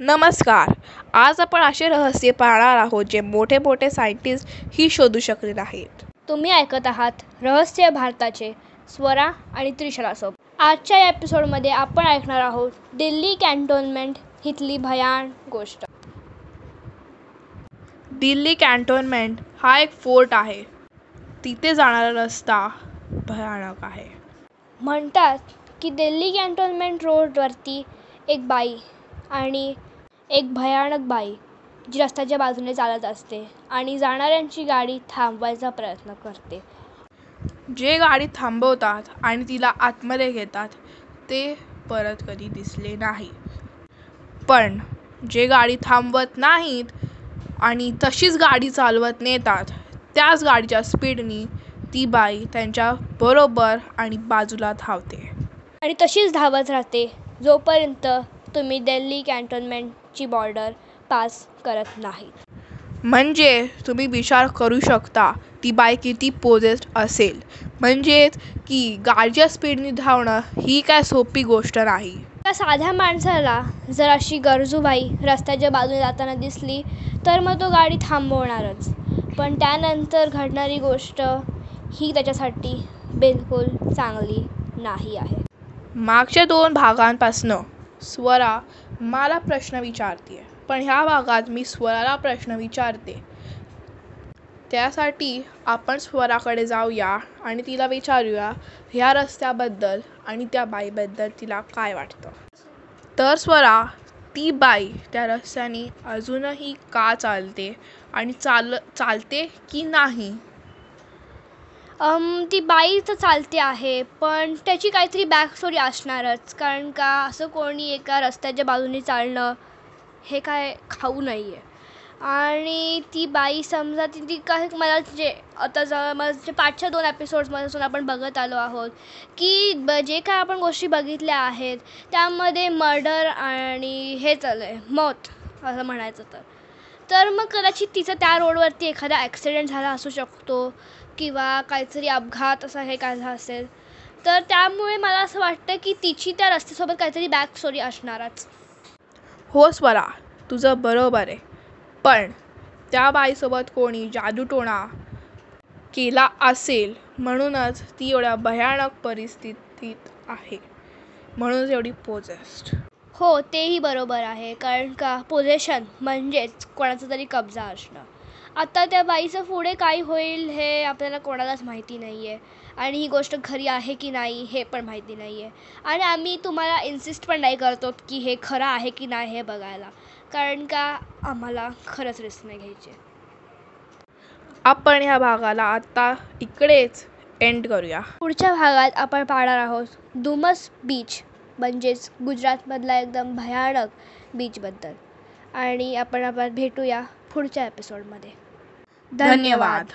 नमस्कार. आज आपण असे रहस्य पाहणार आहोत जे मोठे मोठे सायंटिस्ट ही शोधू शकले नाहीत तुम्ही ऐकत आहात रहस्य भारताचे स्वरा आणि त्रिशलासोबत आजच्या एपिसोडमध्ये आपण ऐकणार आहोत दिल्ली कॅन्टोन्मेंट इथली भयान गोष्ट. दिल्ली कॅन्टोन्मेंट हा एक फोर्ट आहे. तिथे जाणारा रस्ता भयानक आहे. म्हणतात की दिल्ली कॅन्टोन्मेंट रोडवरती एक बाई आणि एक भयानक बाई जी रस्त्याच्या बाजूने चालत असते आणि जाणाऱ्यांची गाडी थांबवायचा प्रयत्न करते. जे गाडी थांबवतात आणि तिला आतमध्ये घेतात ते परत कधी दिसले नाही. पण जे गाडी थांबवत नाहीत आणि तशीच गाडी चालवत नेतात त्याच गाडीच्या स्पीडनी ती बाई त्यांच्या बरोबर आणि बाजूला धावते. आणि तशीच धावत राहते जोपर्यंत तुम्ही दिल्ली कॅन्टोन्मेंटची बॉर्डर पास करत नाही म्हणजे तुम्ही विचार करू शकता ती बाई किती पोजेस्ट असेल. म्हणजेच की गाडीच्या स्पीडने धावणं ही काय सोपी गोष्ट नाही. त्या साध्या माणसाला जर अशी गरजू बाई रस्त्याच्या बाजूने जाताना दिसली तर मग तो गाडी थांबवणारच. पण त्यानंतर घडणारी गोष्ट ही त्याच्यासाठी बिलकुल चांगली नाही आहे. मागच्या दोन भागांपासनं स्वरा मला प्रश्न विचारते पण ह्या भागात मी स्वराला प्रश्न विचारते. त्यासाठी आपण स्वराकडे जाऊया आणि तिला विचारूया ह्या रस्त्याबद्दल आणि त्या बाईबद्दल तिला काय वाटतं. तर स्वरा ती बाई त्या रस्त्याने अजूनही का चालते आणि चाल चालते की नाही? ती बाई तर चालते आहे पण त्याची काहीतरी बॅक स्टोरी असणारच. कारण का असं कोणी एका रस्त्याच्या बाजूने चालणं हे काय खाऊ नाही आहे आणि ती बाई समजा ती ती काय मला जे आता ज मला जे पाठच्या दोन एपिसोड्समधून आपण बघत आलो आहोत की ब जे काय आपण गोष्टी बघितल्या आहेत त्यामध्ये मर्डर आणि हे चालू आहे मौत असं म्हणायचं तर. तर मग कदाचित तिचं त्या रोडवरती एखादा ॲक्सिडेंट झाला असू शकतो किंवा काहीतरी अपघात असा हे काय झाला असेल. तर त्यामुळे मला असं वाटतं की तिची त्या रस्त्यासोबत काहीतरी बॅक स्टोरी असणारच. हो स्वरा तुझं बरोबर आहे. पण त्या बाईसोबत कोणी जादूटोणा केला असेल म्हणूनच ती एवढ्या भयानक परिस्थितीत आहे. म्हणूनच एवढी पोजेस्ट हो तेही बरोबर आहे. कारण का पोझेशन म्हणजेच कोणाचा तरी कब्जा असणं. आता त्या बाईचं पुढे काय होईल हे आपल्याला कोणालाच माहिती नाही आहे आणि ही गोष्ट खरी आहे की नाही हे पण माहिती नाही आहे आणि आम्ही तुम्हाला इन्सिस्ट पण नाही करतो की हे खरं आहे की नाही हे बघायला. कारण का आम्हाला खरंच रिस्क नाही घ्यायची. आपण ह्या भागाला आता इकडेच एंड करूया. पुढच्या भागात आपण पाहणार आहोत. दुमस बीच. म्हणजेच गुजरातमधला एकदम भयानक बीचबद्दल आणि आपण आपण भेटूया पुढच्या एपिसोडमध्ये धन्यवाद.